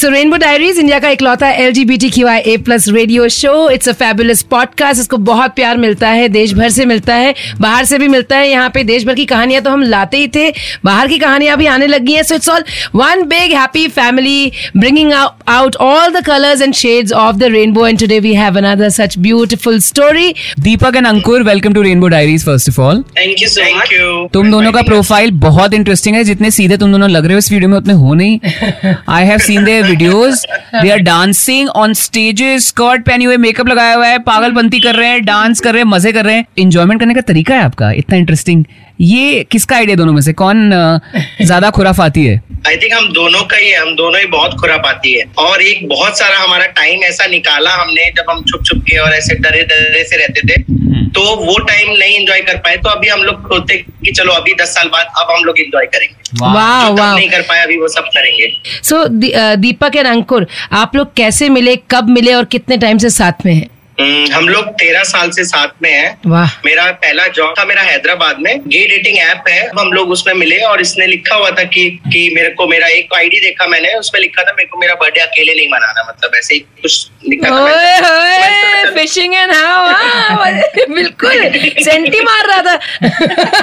So rainbow diaries India का इकलौता L G B T Q I A plus radio show it's a fabulous podcast इसको बहुत प्यार मिलता है देश भर से मिलता है बाहर से भी मिलता है यहाँ पे देश भर की कहानियाँ तो हम लाते ही थे बाहर की कहानियाँ भी आने लगी हैं so it's all one big happy family bringing out all the colours and shades of the rainbow and today we have another such beautiful story Deepak and Ankur welcome to rainbow diaries first of all thank you so much तुम दोनों का profile बहुत interesting है. जितने सीधे तुम दोनों लग रहे हो इस वीडियो में उतने हो नहीं. I have seen their videos they are dancing on stages skirt पहनी हुए मेकअप लगाया हुआ है. पागलपंती कर रहे हैं डांस कर रहे हैं, मज़े कर रहे हैं. इंजॉयमेंट करने का तरीका है आपका. इतना इंटरेस्टिंग ये किसका आइडिया दोनों में से? कौन ज़्यादा खुराफाती है? आई थिंक हम दोनों का ही है हम दोनों ही बहुत खुरापाती है। और एक बहुत सारा हमारा टाइम ऐसा निकाला हमने जब हम छुप छुप के और ऐसे डरे डरे से रहते थे तो वो टाइम नहीं एंजॉय कर पाए तो अभी हम लोग सोचते कि चलो अभी दस साल बाद अब हम लोग एंजॉय करेंगे। वाह वाह। नहीं कर पाए अभी वो सब करेंगे। सो so, दीपक एंड अंकुर आप लोग कैसे मिले कब मिले और कितने टाइम से साथ में हैं? हम्म, हम लोग तेरह साल से साथ में हैं। मेरा पहला जॉब था मेरा हैदराबाद में। गे डेटिंग ऐप है हम लोग उसमें मिले और इसने लिखा हुआ था कि कि मेरे को मेरा एक आईडी देखा मैंने उसमें लिखा था मेरे को मेरा बर्थडे अकेले नहीं मनाना मतलब ऐसे ही कुछ लिखा था फिशिंग एंड हाउ बिल्कुल सेंटी मार रहा था।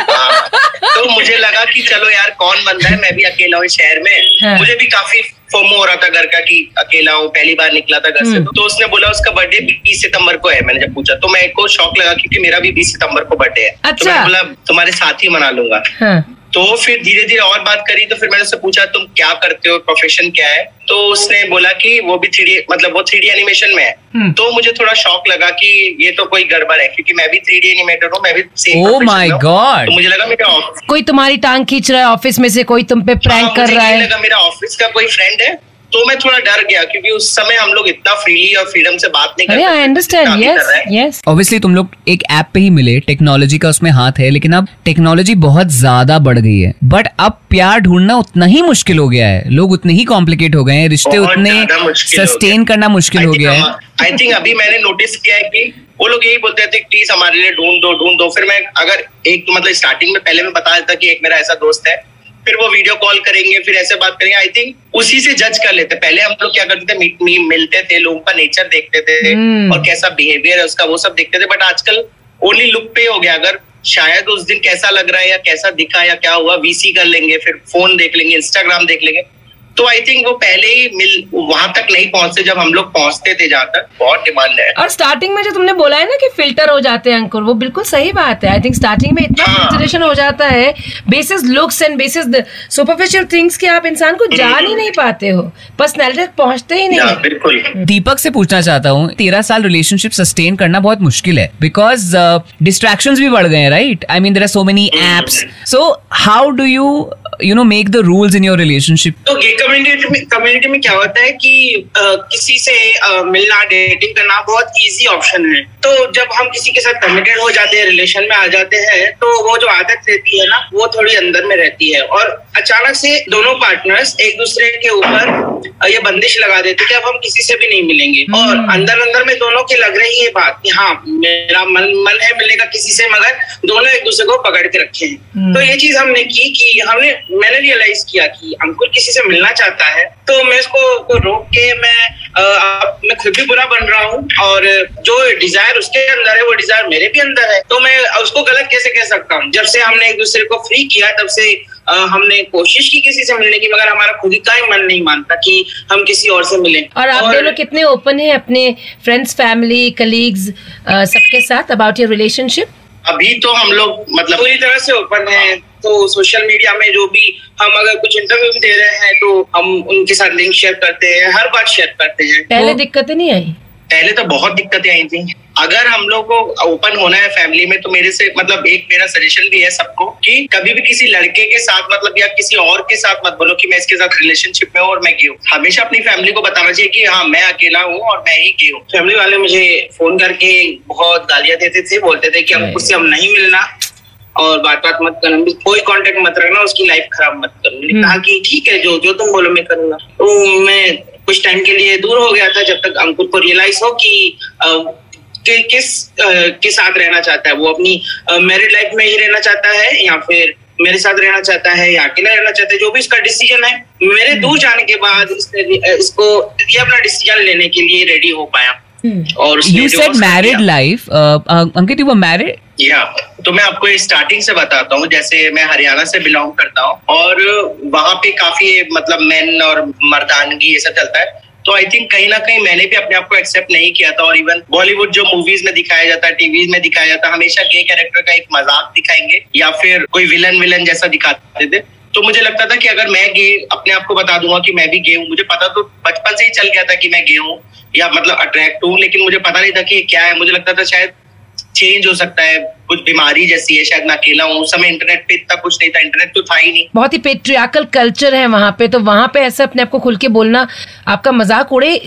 हाँ, तो मुझे लगा कि चलो यार कौन बंदा है? मैं भी अकेला हूँ शहर हाँ। में मुझे भी काफ़ी फोमो हो रहा था घर का कि अकेला हूँ पहली बार निकला था घर से हम्म। तो उसने बोला उसका बर्थडे बीस सितंबर को है मैंने जब पूछा तो मेरे को शौक लगा क्योंकि मेरा भी बीस सितंबर को बर्थडे है अच्छा। तो अच्छा। मैंने बोला तुम्हारे साथ ही मना लूँगा हाँ तो फिर धीरे धीरे और बात करी तो फिर मैंने उससे पूछा तुम क्या करते हो? प्रोफेशन क्या है? तो उसने बोला कि वो भी थ्री मतलब वो थ्री एनिमेशन में हम्म। है तो मुझे थोड़ा शौक लगा कि ये तो कोई गड़बड़ है क्योंकि मैं भी थ्री डी एनिमेटर हूँ मैं भी सेम Oh my God. तो मुझे लगा मेरा कोई तुम्हारी टांग खींच रहा है ऑफ़िस में से कोई तुम पे प्रैंक हाँ, कर रहा है। लगा मेरा ऑफ़िस का कोई फ्रेंड है। तो मैं थोड़ा डर गया क्योंकि उस समय हम लोग इतना फ्रीली और फ्रीडम से बात नहीं कर अंडरस्टैंड यस यस ऑब्वियसली तुम लोग एक ऐप पे ही मिले टेक्नोलॉजी का उसमें हाथ है लेकिन अब टेक्नोलॉजी बहुत ज़्यादा बढ़ गई है। बट अब प्यार ढूंढना उतना ही मुश्किल हो गया है। लोग उतने ही कॉम्प्लिकेट हो गए हैं रिश्ते उतने सस्टेन करना मुश्किल हो गया है। आई थिंक अभी मैंने नोटिस किया है कि वो लोग यही बोलते थे प्लीज़ हमारे लिए ढूंढ दो ढूंढ दो। फिर मैं अगर एक मतलब स्टार्टिंग में पहले मैं बता देता कि एक मेरा ऐसा दोस्त है फिर वो वीडियो कॉल करेंगे फिर ऐसे बात करेंगे। आई थिंक उसी से जज कर लेते। पहले हम लोग क्या करते थे? मीट मी मिलते थे लोगों का नेचर देखते थे hmm. और कैसा बिहेवियर है उसका वो सब देखते थे। बट आजकल ओनली लुक पे हो गया। अगर शायद उस दिन कैसा लग रहा है या कैसा दिखा या क्या हुआ वीसी कर लेंगे फिर फ़ोन देख लेंगे इंस्टाग्राम देख लेंगे। तो आई थिंक वो पहले ही मिल वहाँ तक नहीं पहुँचते जब हम लोग पहुँचते थे जहाँ तक। बहुत डिमांड है। और स्टार्टिंग में जो तुमने बोला है ना कि फ़िल्टर हो जाते हैं अंकुर वो बिल्कुल सही बात है। आई थिंक स्टार्टिंग में इतना हाँ। हो जाता है basis looks and basis superficial things कि आप इंसान को जान ही नहीं पाते हो। पर्सनैलिटी तक पहुँचते ही नहीं बिल्कुल। दीपक से पूछना चाहता हूँ तेरह साल रिलेशनशिप सस्टेन करना बहुत मुश्किल है। बिकॉज़ डिस्ट्रैक्शन भी बढ़ गए right I mean there are so many apps so how do you you know make the rules in your relationship तो गे कम्युनिटी में कम्युनिटी में क्या होता है कि अ, किसी से अ, मिलना डेटिंग करना बहुत इजी ऑप्शन है। तो जब हम किसी के साथ कमिटेड हो जाते हैं रिलेशन में आ जाते हैं तो वो जो आदत रहती है ना वो थोड़ी अंदर में रहती है। और अचानक से दोनों पार्टनर्स एक दूसरे के ऊपर ये बंदिश लगा देते कि अब हम किसी से भी नहीं मिलेंगे। और अंदर अंदर में दोनों की लग रही है बात कि हाँ मेरा मन मन है मिलने का किसी से मगर दोनों एक दूसरे को पकड़ के रखे हैं। तो ये चीज़ हमने की कि हमने मैंने रियलाइज़ किया कि अंकुर किसी से मिलना चाहता है तो मैं इसको को रोक के मैं अब मैं खुद भी बुरा बन रहा हूँ और जो डिज़ायर उसके अंदर है वो डिज़ायर मेरे भी अंदर है। तो मैं उसको गलत कैसे कह सकता हूँ? जब से हमने एक दूसरे को फ्री किया तब से अ, हमने कोशिश की किसी से मिलने की मगर हमारा खुद का ही मन नहीं मानता कि हम किसी और से मिले। और आप दोनों कितने ओपन हैं अपने फ्रेंड्स फैमिली कलीग्स सबके साथ अबाउट योर रिलेशनशिप अभी तो हम लोग मतलब पूरी तरह से ओपन है। तो सोशल मीडिया में जो भी हम अगर कुछ इंटरव्यू भी दे रहे हैं तो हम उनके साथ लिंक शेयर करते हैं हर बात शेयर करते हैं। पहले दिक्कतें नहीं आई? पहले तो बहुत दिक्कतें आई थी। अगर हम लोग को ओपन होना है फैमिली में तो मेरे से मतलब एक मेरा सजेशन भी है सबको कि कभी भी किसी लड़के के साथ मतलब या किसी और के साथ मत बोलो कि मैं इसके साथ रिलेशनशिप में हूँ और मैं गे हूँ। हमेशा अपनी फैमिली को बताना चाहिए कि हाँ मैं अकेला हूँ और मैं ही गे हूँ। फैमिली वाले मुझे फ़ोन करके बहुत गालियाँ देते थे बोलते थे कि अब उससे हम नहीं मिलना। और बात बात मत करना भी कोई कांटेक्ट मत रखना उसकी लाइफ खराब मत करो। मैंने कहा कि ठीक है जो जो तुम बोलो मैं करूँगा। तो मैं कुछ टाइम के लिए दूर हो गया था जब तक अंकुर को रियलाइज़ हो कि अ, कि, किस के साथ रहना चाहता है। वो अपनी मैरिड लाइफ में ही रहना चाहता है या फिर मेरे साथ रहना चाहता है या अकेला रहना चाहता है जो भी इसका डिसीज़न है। मेरे हम्म। दूर जाने के बाद इसने इसको ये अपना डिसीज़न लेने के लिए रेडी हो पाया। हम्म। और you said married life Ankit you were married या तो मैं आपको स्टार्टिंग से बताता हूँ जैसे मैं हरियाणा से बिलोंग करता हूँ और वहाँ पे काफ़ी मतलब मेन और मर्दानगी ये सब चलता है तो आई थिंक कहीं ना कहीं मैंने भी अपने आप को एक्सेप्ट नहीं किया था और इवन बॉलीवुड जो मूवीज़ में दिखाया जाता है टीवी में दिखाया जाता है हमेशा गे कैरेक्टर का एक मज़ाक दिखाएँगे या फिर कोई विलन विलन जैसा दिखाते थे। तो मुझे लगता था कि अगर मैं गे अपने आप को बता दूँगा कि मैं भी गे हूँ। मुझे पता तो बचपन से ही चल गया था कि मैं गे हूँ या मतलब अट्रैक्ट हूँ लेकिन मुझे पता नहीं था कि क्या है। मुझे लगता था शायद चेंज हो सकता है। कुछ बीमारी जैसी है शायद मैं अकेला हूँ। उस समय इंटरनेट पे इतना कुछ नहीं था। इंटरनेट तो था ही नहीं। बहुत ही पेट्रियाकल कल्चर है वहाँ पे। तो वहाँ पे ऐसे अपने आप को खुल के बोलना आपका मज़ाक उड़े?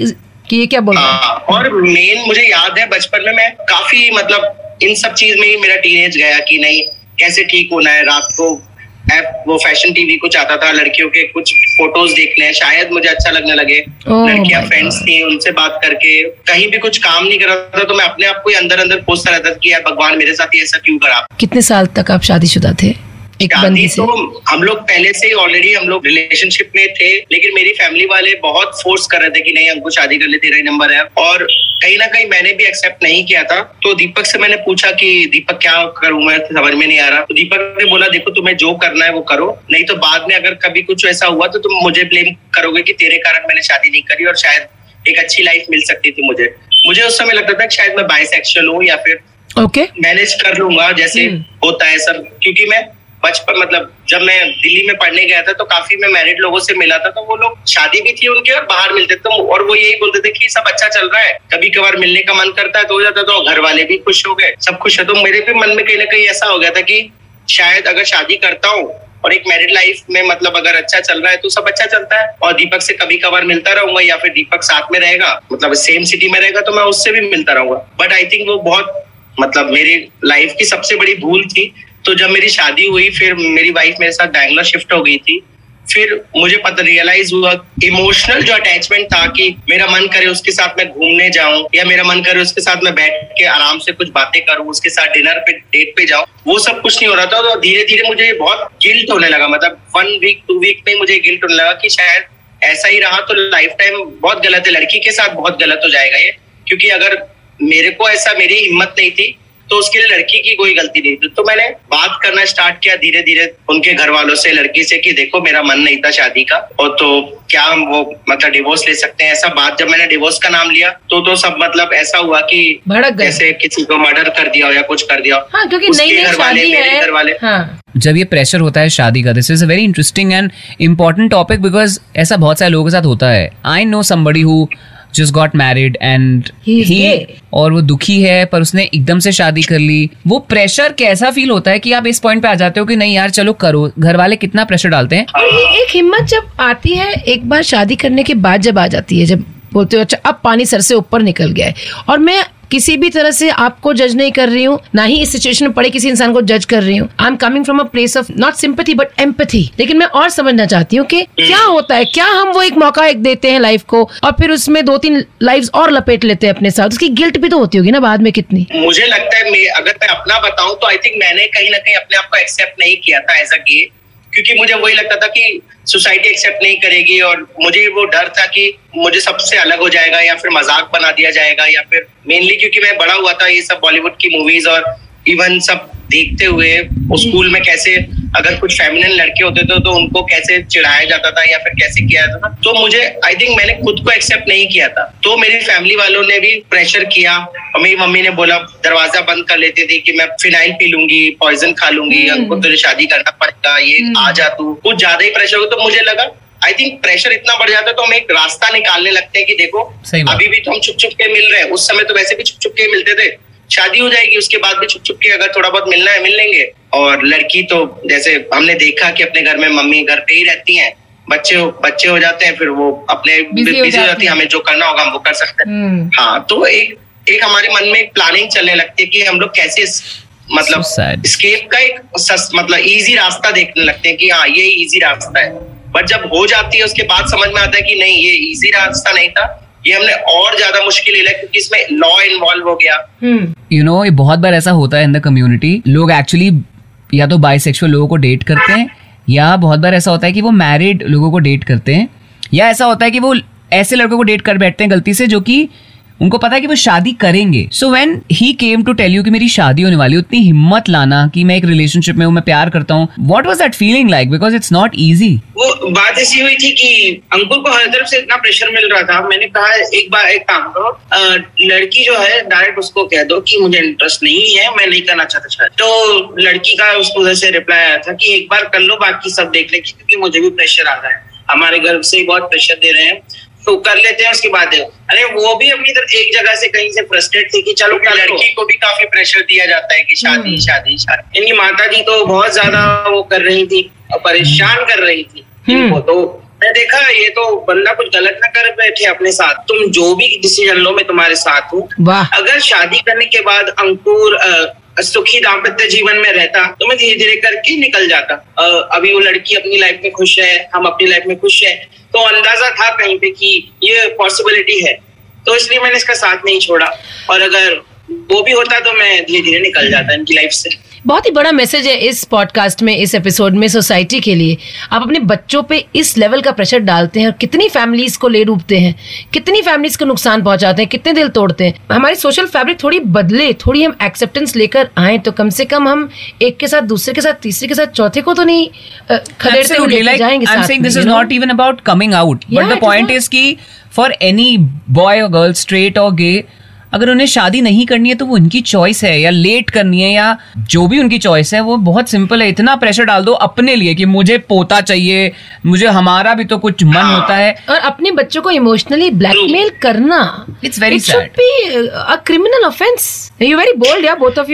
कि ये क्या बोलना हाँ, और मेन मुझे याद है बचपन में मैं काफ़ी मतलब इन सब चीज़ में ही मेरा टीनेज गया कि नहीं कैसे ठीक होना है रात को वो फ़ैशन टीवी को चाहता था लड़कियों के कुछ फ़ोटोज़ देखने शायद मुझे अच्छा लगने लगे। लड़कियाँ फ्रेंड्स थी उनसे बात करके कहीं भी कुछ काम नहीं कर रहा था तो मैं अपने आप को अंदर अंदर पूछता रहता था कि यार भगवान मेरे साथ ही ऐसा क्यों करा? कितने साल तक आप शादीशुदा थे? एक बंदी से। तो हम लोग पहले से ही ऑलरेडी हम लोग रिलेशनशिप में थे लेकिन मेरी फैमिली वाले बहुत फोर्स कर रहे थे कि नहीं हमको शादी कर ले तेरा नंबर है। और कहीं ना कहीं मैंने भी एक्सेप्ट नहीं किया था। तो दीपक से मैंने पूछा कि दीपक क्या करूँ मैं? समझ में नहीं आ रहा। तो दीपक ने बोला देखो तुम्हें जो करना है वो करो। नहीं तो बाद में अगर कभी कुछ ऐसा हुआ तो तुम मुझे ब्लेम करोगे कि तेरे कारण मैंने शादी नहीं करी और शायद एक अच्छी लाइफ मिल सकती थी मुझे। मुझे उस समय लगता था कि शायद मैं बाइसेक्सुअल हूँ या फिर ओके मैनेज कर लूँगा जैसे हम्म। होता है सब। क्योंकि मैं बचपन मतलब जब मैं दिल्ली में पढ़ने गया था तो काफ़ी मैं मैरिड लोगों से मिला था तो वो लोग शादी भी थी उनके और बाहर मिलते थे और वो यही बोलते थे कि सब अच्छा चल रहा है। कभी कभार मिलने का मन करता है तो हो जाता तो घर वाले भी खुश हो गए, सब खुश है। तो मेरे भी मन में कहीं ना कहीं ऐसा हो गया था कि शायद अगर शादी करता हूँ और एक मैरिड लाइफ में मतलब अगर अच्छा चल रहा है तो सब अच्छा चलता है। और दीपक से कभी कभार मिलता रहूँगा या फिर दीपक साथ में रहेगा मतलब सेम सिटी में रहेगा तो मैं उससे भी मिलता रहूँगा। बट आई थिंक वो बहुत मतलब मेरी लाइफ की सबसे बड़ी भूल थी तो जब मेरी शादी हुई, फिर मेरी वाइफ मेरे साथ बैंगलोर शिफ्ट हो गई थी, फिर मुझे पता रियलाइज़ हुआ इमोशनल जो अटैचमेंट था कि मेरा मन करे उसके साथ मैं घूमने जाऊँ, या मेरा मन करे उसके साथ मैं बैठ के आराम से कुछ बातें करूँ, उसके साथ डिनर पे डेट पे जाऊँ, वो सब कुछ नहीं हो रहा था। तो धीरे धीरे मुझे बहुत गिल्ट होने लगा। मतलब वन वीक टू वीक में मुझे गिल्ट होने लगा कि शायद ऐसा ही रहा तो लाइफ टाइम बहुत गलत है। लड़की के साथ बहुत गलत हो जाएगा ये, क्योंकि अगर मेरे को ऐसा, मेरी हिम्मत नहीं थी तो उसके लिए लड़की की कोई गलती नहीं थी। तो मैंने बात करना स्टार्ट किया धीरे धीरे उनके घर वालों से लड़की से कि देखो मेरा मन नहीं था शादी का और तो क्या हम वो मतलब डिवोर्स ले सकते हैं? ऐसा बात जब मैंने डिवोर्स का नाम लिया तो तो सब मतलब ऐसा हुआ कि जैसे किसी को मर्डर कर दिया हो या कुछ कर दिया हाँ, क्योंकि नई नई शादी है। घर वाले हाँ. जब ये प्रेशर होता है शादी का this is a very interesting and important topic because ऐसा बहुत सारे लोगों के साथ होता है। I know somebody who just got married and he और वो दुखी है पर उसने एकदम से शादी कर ली। वो प्रेशर कैसा फील होता है कि आप इस पॉइंट पे आ जाते हो कि नहीं यार चलो करो घर वाले कितना प्रेशर डालते हैं? और ये एक हिम्मत जब आती है एक बार शादी करने के बाद जब आ जाती है जब बोलते हो अच्छा अब पानी सर से ऊपर निकल गया है। और मैं किसी भी तरह से आपको जज नहीं कर रही हूँ, ना ही इस सिचुएशन में पड़े किसी इंसान को जज कर रही हूँ। I am coming from a place of not sympathy but empathy लेकिन मैं और समझना चाहती हूँ कि क्या होता है? क्या हम वो एक मौका एक देते हैं लाइफ को, और फिर उसमें दो तीन लाइफ और लपेट लेते हैं अपने साथ? उसकी गिल्ट भी तो होती होगी ना बाद में कितनी? मुझे लगता है मैं, अगर मैं अपना बताऊँ तो आई थिंक मैंने कहीं ना कहीं अपने आप को एक्सेप्ट नहीं किया था एज अ गे क्योंकि मुझे वही लगता था कि सोसाइटी एक्सेप्ट नहीं करेगी और मुझे वो डर था कि मुझे सबसे अलग हो जाएगा या फिर मज़ाक बना दिया जाएगा या फिर मेनली क्योंकि मैं बड़ा हुआ था ये सब बॉलीवुड की मूवीज़ और इवन सब देखते हुए उस स्कूल में कैसे अगर कुछ फेमिनिन लड़के होते थे तो उनको कैसे चिढ़ाया जाता था या फिर कैसे किया जाता था? तो मुझे आई थिंक मैंने खुद को एक्सेप्ट नहीं किया था। तो मेरी फैमिली वालों ने भी प्रेशर किया। और मेरी मम्मी ने बोला दरवाज़ा बंद कर लेती थी कि मैं फिनाइल पी लूँगी पॉइजन खा लूँगी हमको हम्म। तुझे शादी करना पड़ेगा ये हम्म। आ जा तू। कुछ ज़्यादा ही प्रेशर हो तो मुझे लगा आई थिंक प्रेशर इतना बढ़ जाता है तो हम एक रास्ता निकालने लगते हैं कि देखो अभी भी तो हम छुप छुप के मिल रहे हैं। उस समय तो वैसे भी छुप छुप के मिलते थे। शादी हो जाएगी उसके बाद भी छुप छुप के अगर थोड़ा बहुत मिलना है मिल लेंगे। और लड़की तो जैसे हमने देखा कि अपने घर में मम्मी घर पे ही रहती हैं। बच्चे बच्चे हो जाते हैं फिर वो अपने बिज़ी हो जाती है। हमें जो करना होगा हम वो कर सकते हैं। हम्म। हाँ तो एक एक हमारे मन में एक प्लानिंग चलने लगती है कि हम लोग कैसे मतलब स्केप का एक मतलब इजी रास्ता देखने लगते हैं कि हाँ ये इजी रास्ता है। बट जब हो जाती है उसके बाद समझ में आता है कि नहीं ये इजी रास्ता नहीं था। ये हमने और ज़्यादा मुश्किल ले लिया क्योंकि इसमें लॉ इन्वॉल्व हो गया। यू नो ये बहुत बार ऐसा होता है इन द कम्युनिटी लोग एक्चुअली या तो बाइसेक्सुअल लोगों को डेट करते हैं या बहुत बार ऐसा होता है कि वो मैरिड लोगों को डेट करते हैं या ऐसा होता है कि वो ऐसे लड़कों को डेट कर बैठते हैं गलती से जो कि उनको पता है कि वो शादी करेंगे। So when he came to tell you कि मेरी शादी होने वाली उतनी हिम्मत लाना कि मैं एक रिलेशनशिप में हूँ, मैं प्यार करता हूँ what was that feeling like because it's not easy वो बात ऐसी हुई थी कि अंकुर को हर तरफ़ से इतना प्रेशर मिल रहा था। मैंने कहा, एक बार, एक काम करो लड़की जो है डायरेक्ट उसको कह दो कि मुझे इंटरेस्ट नहीं है, मैं नहीं करना चाहता शायद तो लड़की का उसको उधर से रिप्लाई आया था कि एक बार कर लो, बाकी सब देख लेंगे, क्योंकि मुझे भी प्रेशर आ रहा है। हमारे घर से बहुत प्रेशर दे रहे हैं। तो कर लेते हैं उसके बाद अरे वो भी अपनी तरफ़ एक जगह से कहीं से फ्रस्ट्रेट थी कि चलो लो। लड़की को भी काफ़ी प्रेशर दिया जाता है कि शादी शादी शादी। इनकी माता जी तो बहुत ज़्यादा वो कर रही थी परेशान कर रही थी। इनको तो मैं देखा ये तो बंदा कुछ गलत ना कर बैठे अपने साथ। तुम जो भी डिसीज़न लो मैं तुम्हारे साथ हूँ। अगर शादी करने के बाद अंकुर सुखी दाम्पत्य जीवन में रहता तो मैं धीरे धीरे करके निकल जाता। अभी वो लड़की अपनी लाइफ में खुश है हम अपनी लाइफ में खुश है। तो अंदाज़ा था कहीं पे कि ये पॉसिबिलिटी है। तो इसलिए मैंने इसका साथ नहीं छोड़ा। और अगर वो भी होता तो मैं धीरे धीरे निकल जाता इनकी लाइफ से। बहुत ही बड़ा मैसेज है इस पॉडकास्ट में इस एपिसोड में सोसाइटी के लिए आप अपने बच्चों पे इस लेवल का प्रेशर डालते हैं और कितनी फैमिलीज़ को ले डूबते हैं कितनी फैमिलीज़ को नुकसान पहुंचाते हैं कितने दिल तोड़ते हैं हमारी सोशल फैब्रिक थोड़ी बदले थोड़ी हम एक्सेप्टेंस लेकर आए तो कम से कम हम एक के साथ दूसरे के साथ तीसरे के साथ चौथे को तो नहीं खदेड़ते हुए जाएँगे about coming out. Yeah, but the it is point not. is कि for any boy or girl, straight or gay, अगर उन्हें शादी नहीं करनी है तो वो उनकी चॉइस है या लेट करनी है या जो भी उनकी चॉइस है वो बहुत सिंपल है इतना प्रेशर डाल दो अपने लिए कि मुझे पोता चाहिए मुझे हमारा भी तो कुछ मन हाँ। होता है और अपने बच्चों को इमोशनली ब्लैकमेल करना should sad. be a criminal offense. You're very bold, yeah, both of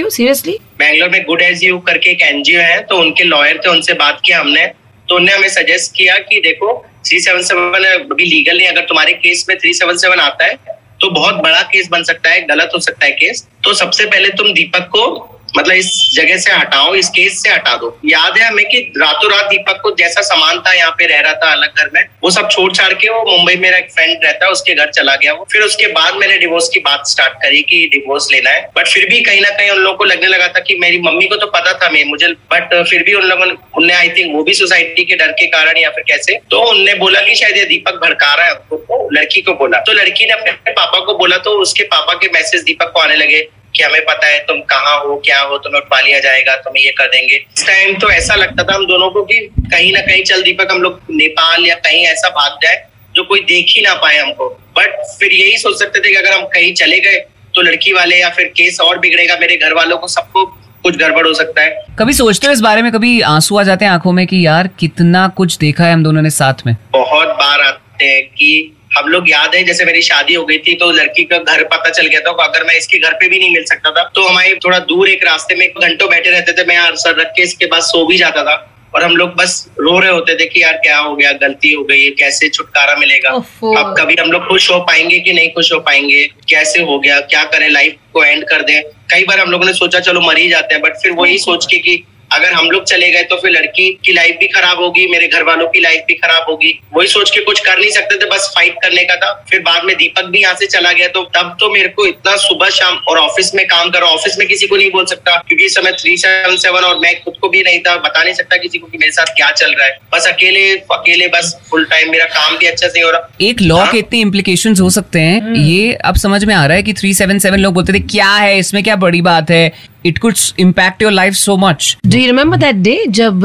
Bangalore में गुड एज यू करके एक एनजीओ है तो उनके लॉयर थे उनसे बात किया हमने तो उनने हमें सजेस्ट किया कि देखो थ्री सेवन सेवन अभी लीगल नहीं अगर तुम्हारे केस में थ्री सेवन सेवन आता है तो बहुत बड़ा केस बन सकता है, गलत हो सकता है केस। तो सबसे पहले तुम दीपक को मतलब इस जगह से हटाओ, इस केस से हटा दो। याद है हमें कि रातों रात दीपक को जैसा सामान था यहाँ पे रह रहा था अलग घर में, वो सब छोड़ छाड़ के वो मुंबई मेरा एक फ्रेंड रहता है, उसके घर चला गया वो। फिर उसके बाद मैंने डिवोर्स की बात स्टार्ट करी कि डिवोर्स लेना है। बट फिर भी कहीं ना कहीं उन लोगों को लगने लगा था कि मेरी मम्मी को तो पता था मैं, मुझे बट फिर भी उन लोगों ने आई थिंक वो भी सोसाइटी के डर के कारण या फिर कैसे तो उनने बोला कि शायद ये दीपक भड़का रहा है तो लड़की को बोला। तो लड़की ने अपने पापा को बोला तो उसके पापा के मैसेज दीपक को आने लगे। कि हमें पता है तुम कहाँ हो क्या हो तुम्हें उठवा लिया जाएगा तुम्हें ये कर देंगे। इस टाइम तो ऐसा लगता था हम दोनों को कि कहीं ना कहीं चल दीपक हम लोग नेपाल या कहीं ऐसा भाग जाए जो कोई देख ही ना पाए हमको। बट फिर यही सोच सकते थे कि अगर हम कहीं चले गए तो लड़की वाले या फिर केस और बिगड़ेगा मेरे घर वालों को सबको कुछ गड़बड़ हो सकता है। कभी सोचते हो इस बारे में? कभी आँसू आ जाते हैं आँखों में कि यार कितना कुछ देखा है हम दोनों ने साथ में? बहुत बार आते हैं कि हम लोग याद है जैसे मेरी शादी हो गई थी तो लड़की का घर पता चल गया था तो अगर मैं इसके घर पे भी नहीं मिल सकता था तो हमारे थोड़ा दूर एक रास्ते में घंटों बैठे रहते थे मैं यार सर रख के इसके बाद सो भी जाता था। और हम लोग बस रो रहे होते थे कि यार क्या हो गया गलती हो गई कैसे छुटकारा मिलेगा? अब कभी हम लोग खुश हो पाएँगे कि नहीं खुश हो पाएँगे? कैसे हो गया? क्या करें? लाइफ को एंड कर दें? कई बार हम लोगों ने सोचा चलो मर ही जाते हैं बट फिर वही सोच के कि अगर हम लोग चले गए तो फिर लड़की की लाइफ भी खराब होगी मेरे घर वालों की लाइफ भी खराब होगी। वही सोच के कुछ कर नहीं सकते थे बस फाइट करने का था। फिर बाद में दीपक भी यहाँ से चला गया तो तब तो मेरे को इतना सुबह शाम और ऑफ़िस में काम करो ऑफ़िस में किसी को नहीं बोल सकता क्योंकि इस समय थ्री सेवन सेवन और मैं खुद को भी नहीं था बता नहीं सकता किसी को कि मेरे साथ क्या चल रहा है। बस अकेले अकेले बस फुल टाइम मेरा काम भी अच्छा से हो रहा। एक लॉ हाँ? के इतने इम्प्लीकेशन हो सकते हैं ये अब समझ में आ रहा है की थ्री सेवन सेवन लोग बोलते थे क्या है इसमें क्या बड़ी बात है? It could impact your life so much Do you remember that day जब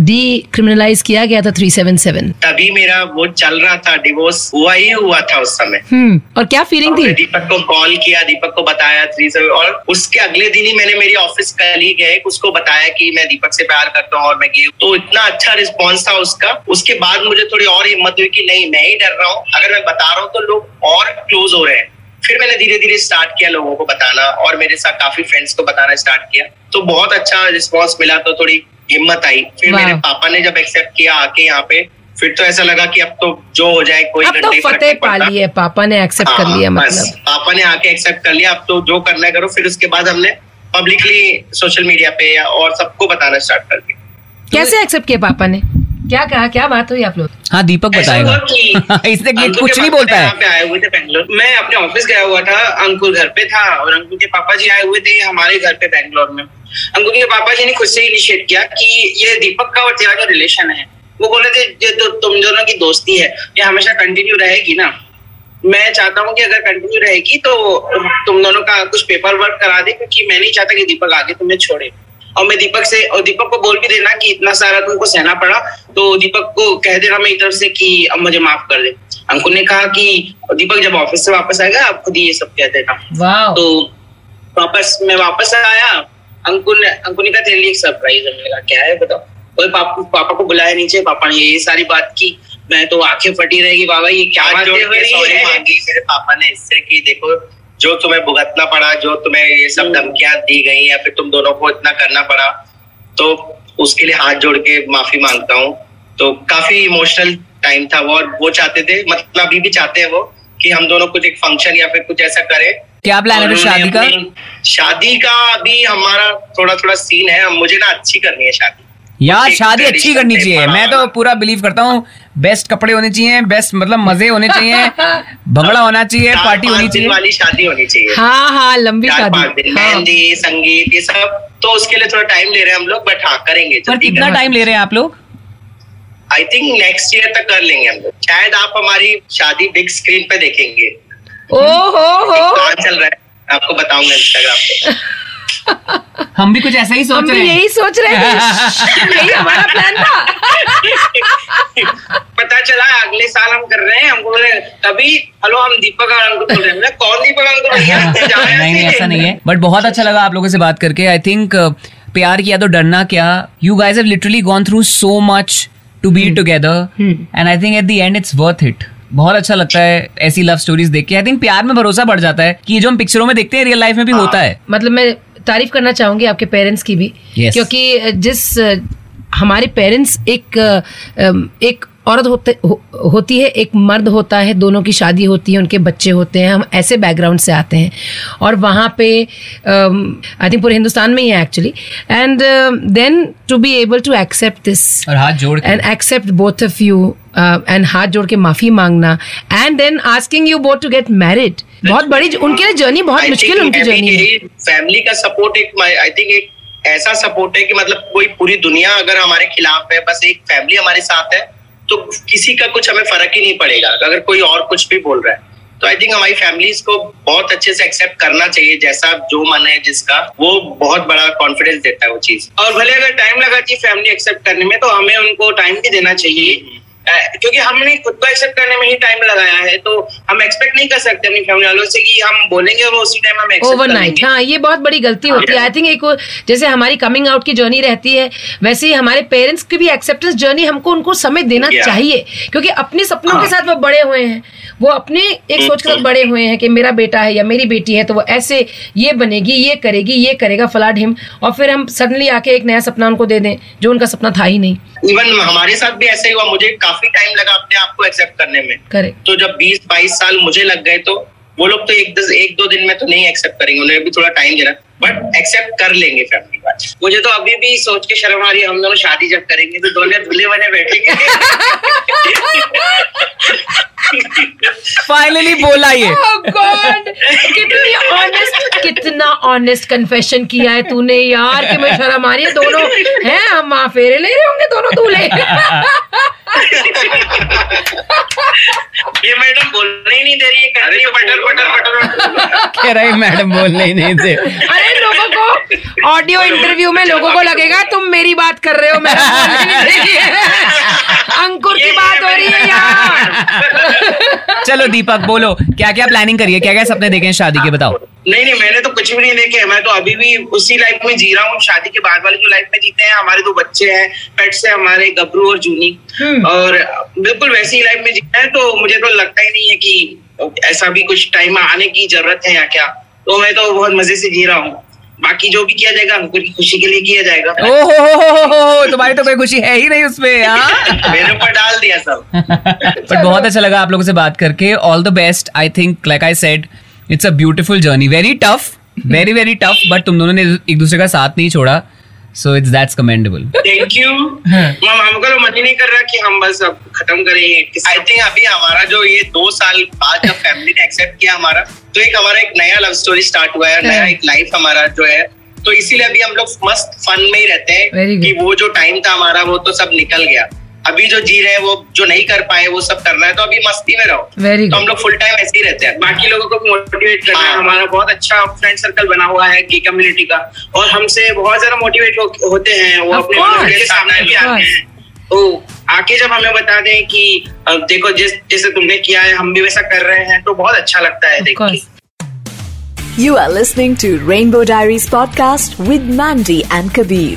डी क्रिमिनलाइज किया गया था 377? तभी मेरा वो चल रहा था डिवोर्स हुआ ही हुआ था उस समय। हम्म और क्या फीलिंग थी? दीपक को कॉल किया दीपक को बताया थ्री से और उसके अगले दिन ही मैंने मेरी ऑफ़िस कलीग है उसको बताया कि मैं दीपक से प्यार करता हूँ और मैं गे तो इतना अच्छा रिस्पॉन्स था उसका। उसके बाद मुझे थोड़ी और हिम्मत हुई कि नहीं मैं ही डर रहा हूँ। अगर मैं बता रहा हूँ तो लोग और क्लोज हो रहे हैं। फिर मैंने धीरे धीरे स्टार्ट किया लोगों को बताना और मेरे साथ काफ़ी फ्रेंड्स को बताना स्टार्ट किया। तो बहुत अच्छा रिस्पॉन्स मिला तो थोड़ी हिम्मत आई। फिर मेरे पापा ने जब एक्सेप्ट किया आके यहाँ पे फिर तो ऐसा लगा कि अब तो जो हो जाए कोई अब तो फतेह पा ली है पापा ने एक्सेप्ट कर हाँ, लिया बस। मतलब पापा ने आके एक्सेप्ट कर लिया। अब तो जो करना है करो। फिर उसके बाद हमने पब्लिकली सोशल मीडिया पे या और सबको बताना स्टार्ट कर दिया। कैसे एक्सेप्ट किया पापा ने? क्या कहा क्या बात हुई आप लोग? हाँ दीपक बताएगा। इसने कुछ नहीं बोलता है। पे आए हुए थे बैंगलोर। मैं अपने ऑफ़िस गया हुआ था अंकुर घर पे था और अंकुर के पापा जी आए हुए थे हमारे घर पे बैंगलोर में। अंकुर के पापा जी ने खुद से इनिशिएट किया कि ये दीपक का और तेरा जो रिलेशन है वो बोले थे ये तो तुम दोनों की दोस्ती है ये हमेशा कंटिन्यू रहेगी ना? मैं चाहता हूँ कि अगर कंटिन्यू रहेगी तो तुम दोनों का कुछ पेपर वर्क करा दे क्योंकि मैं नहीं चाहता कि दीपक आगे तुम्हें छोड़े। और मैं दीपक से और दीपक को बोल भी देना कि इतना सारा तुमको सहना पड़ा तो दीपक को कह देना मेरी तरफ़ से कि अब मुझे माफ़ कर दे। अंकुर ने कहा कि दीपक जब ऑफ़िस से वापस आएगा आप खुद ही ये सब कह देना। तो वापस मैं वापस आया अंकुर ने अंकुर ने कहा तेरे लिए एक सरप्राइज़ है। मैंने कहा क्या है बताओ। कोई पापा पापा को बुलाया नीचे पापा ने ये सारी बात की। मैं तो आँखें फटी रहेगी बाबा ये क्या बातें हो रही सॉरी है? मांगी मेरे पापा ने इससे कि देखो जो तुम्हें भुगतना पड़ा जो तुम्हें ये सब हम्म। धमकियाँ दी गई या फिर तुम दोनों को इतना करना पड़ा तो उसके लिए हाथ जोड़ के माफ़ी माँगता हूँ। तो काफ़ी इमोशनल टाइम था वो और वो चाहते थे मतलब अभी भी चाहते हैं वो कि हम दोनों कुछ एक फ़ंक्शन या फिर कुछ ऐसा करें। क्या प्लान है शादी का? शादी का अभी हमारा थोड़ा थोड़ा सीन है मुझे ना अच्छी करनी है शादी। यार शादी अच्छी करनी चाहिए। मैं तो पूरा बिलीव करता हूँ बेस्ट कपड़े होने चाहिए बेस्ट मतलब मज़े होने चाहिए भगड़ा होना चाहिए पार्टी होनी चाहिए। वाली शादी होनी चाहिए। हाँ हाँ लंबी शादी। हाँ। मेहंदी संगीत ये सब तो उसके लिए थोड़ा टाइम ले रहे हैं हम लोग बट हाँ करेंगे पर कितना टाइम ले रहे हैं आप लोग? आई थिंक नेक्स्ट ईयर तक कर लेंगे हम लोग। शायद आप हमारी शादी बिग स्क्रीन पे देखेंगे। ओ हो। हो चल रहा है। आपको बताऊँगा इंस्टाग्राम पे। हम भी कुछ ऐसा ही सोच रहे हैं। यही सोच रहे थे यही हमारा प्लान था। पता चला अगले साल हम कर रहे हैं। हमको बोले तभी हेलो हम दीपक और अंकुर बोल रहे हैं। कौन दीपक यहाँ नहीं नहीं ऐसा नहीं है। बट बहुत अच्छा लगा आप लोगों से बात करके। आई थिंक प्यार किया तो डरना क्या? You guys have literally gone through so much to be together and I think at the end it's worth it बहुत अच्छा लगता है ऐसी लव स्टोरीज देख के। आई थिंक प्यार में भरोसा बढ़ जाता है कि ये जो हम पिक्चरों में देखते हैं रियल लाइफ में भी होता है। मतलब मैं तारीफ़ करना चाहूँगी आपके पेरेंट्स की भी Yes. क्योंकि जिस हमारे पेरेंट्स एक एक औरत होते हो, होती है एक मर्द होता है दोनों की शादी होती है उनके बच्चे होते हैं हम ऐसे बैकग्राउंड से आते हैं। और वहाँ पे आई थिंक पूरे हिंदुस्तान में ही है actually and then to be able to accept this और हाथ जोड़ के। And accept both of you and हाथ जोड़ के माफ़ी मांगना। And then asking you both to get married बहुत बड़ी उनके लिए जर्नी बहुत मुश्किल उनकी जर्नी है फैमिली का सपोर्ट एक आई थिंक एक ऐसा सपोर्ट है कि मतलब कोई पूरी दुनिया अगर हमारे खिलाफ है बस एक फैमिली हमारे साथ है। तो किसी का कुछ हमें फ़र्क ही नहीं पड़ेगा, अगर कोई और कुछ भी बोल रहा है। तो आई थिंक हमारी फैमिलीज़ को बहुत अच्छे से एक्सेप्ट करना चाहिए, जैसा जो मन है जिसका, वो बहुत बड़ा कॉन्फिडेंस देता है वो चीज़। और भले अगर टाइम लगा है फैमिली एक्सेप्ट करने में तो हमें उनको टाइम भी देना चाहिए क्योंकि हमने खुद को एक्सेप्ट करने में ही टाइम लगाया है तो हम एक्सपेक्ट नहीं कर सकते अपनी फैमिली वालों से कि हम बोलेंगे वो उसी टाइम हम एक्सेप्ट ओवरनाइट हाँ ये बहुत बड़ी गलती होती है। आई थिंक एक जैसे हमारी कमिंग आउट की जर्नी रहती है वैसे ही हमारे पेरेंट्स की भी एक्सेप्टेंस जर्नी हमको उनको समय देना चाहिए क्योंकि अपने सपनों के साथ वो बड़े हुए हैं। वो अपने एक सोच के साथ बड़े हुए हैं कि मेरा बेटा है या मेरी बेटी है तो वो ऐसे ये बनेगी ये करेगी ये करेगा फला ढिम और फिर हम सडनली आके एक नया सपना उनको दे दें जो उनका सपना था ही नहीं। इवन हमारे साथ भी ऐसा ही हुआ। मुझे काफ़ी टाइम लगा अपने आप को एक्सेप्ट करने में। करेक्ट तो जब बीस बाईस साल मुझे लग गए तो वो लोग तो एक दस एक दो दिन में तो नहीं एक्सेप्ट करेंगे। उन्हें भी थोड़ा टाइम देना। बट एक्सेप्ट कर लेंगे फैमिली वाले मुझे तो अभी भी सोच के शर्म आ रही है। हम दोनों शादी जब करेंगे तो दोनों धुले बने बैठेंगे। फाइनली बोला ये। Oh कितनी ऑनेस्ट कितना ऑनेस्ट कन्फेशन किया है तूने यार कि मैं शर्म आ रही है? दोनों हैं हम माफेरे फेरे ले रहे होंगे दोनों दूल्हे। ये मैडम बोलने ही नहीं दे रही है कर रही है। बटर बटर बटर कह रहे मैडम बोलने ही नहीं थे अरे लोगों को ऑडियो इंटरव्यू में लोगों को लगेगा तुम मेरी बात कर रहे हो मैं दे। अंकुर की बात हो रही है यार चलो दीपक बोलो क्या क्या प्लानिंग करिए क्या क्या सपने देखे हैं शादी के बताओ। नहीं नहीं मैंने तो कुछ भी नहीं देखे। मैं तो अभी भी उसी लाइफ में जी रहा हूँ। शादी के बाद वाली जो लाइफ में जीते हैं हमारे दो बच्चे हैं पेट्स है हमारे गबरू और जूनी। और बिल्कुल वैसी लाइफ में जीते हैं तो मुझे तो लगता ही नहीं है कि ऐसा भी कुछ टाइम आने की ज़रूरत है या क्या। तो मैं तो बहुत मज़े से जी रहा हूँ। बाकी जो भी किया जाएगा अंकुर की खुशी के लिए किया जाएगा। ओहो हो, हो, हो, हो, तुम्हारी तो कोई खुशी है ही नहीं उसमें हाँ? मेरे ऊपर डाल दिया सब। बट बहुत अच्छा लगा आप लोगों से बात करके। All the best I think like I said it's a beautiful journey very tough very very tough but तुम दोनों ने एक दूसरे का साथ नहीं छोड़ा। So it's that's commendable. Thank you हम हमको तो मन ही नहीं कर रहा कि हम बस अब खत्म करेंगे आई थिंक अभी हमारा जो ये दो साल बाद जब फैमिली ने एक्सेप्ट किया हमारा तो एक हमारा एक नया लव स्टोरी स्टार्ट हुआ है नया हाँ। एक लाइफ हमारा जो है तो इसीलिए अभी हम लोग मस्त फन में ही रहते हैं. कि वो जो टाइम था हमारा वो तो सब निकल गया अभी जो जी रहे हैं वो जो नहीं कर पाए वो सब करना है तो अभी मस्ती में रहो। Very तो हम लोग फुल टाइम ऐसे ही रहते हैं। बाकी लोगों को मोटिवेट करना है। हाँ। हमारा बहुत अच्छा फ्रेंड सर्कल बना हुआ है की कम्युनिटी का। और हमसे बहुत ज़्यादा मोटिवेट हो, होते हैं वो अपने के सामने भी आते हैं। तो आके जब हमें बता दें कि देखो जिस जैसे तुमने किया है हम भी वैसा कर रहे हैं तो बहुत अच्छा लगता है देख के. You are listening to Rainbow Diaries podcast with Mandy and Kabir.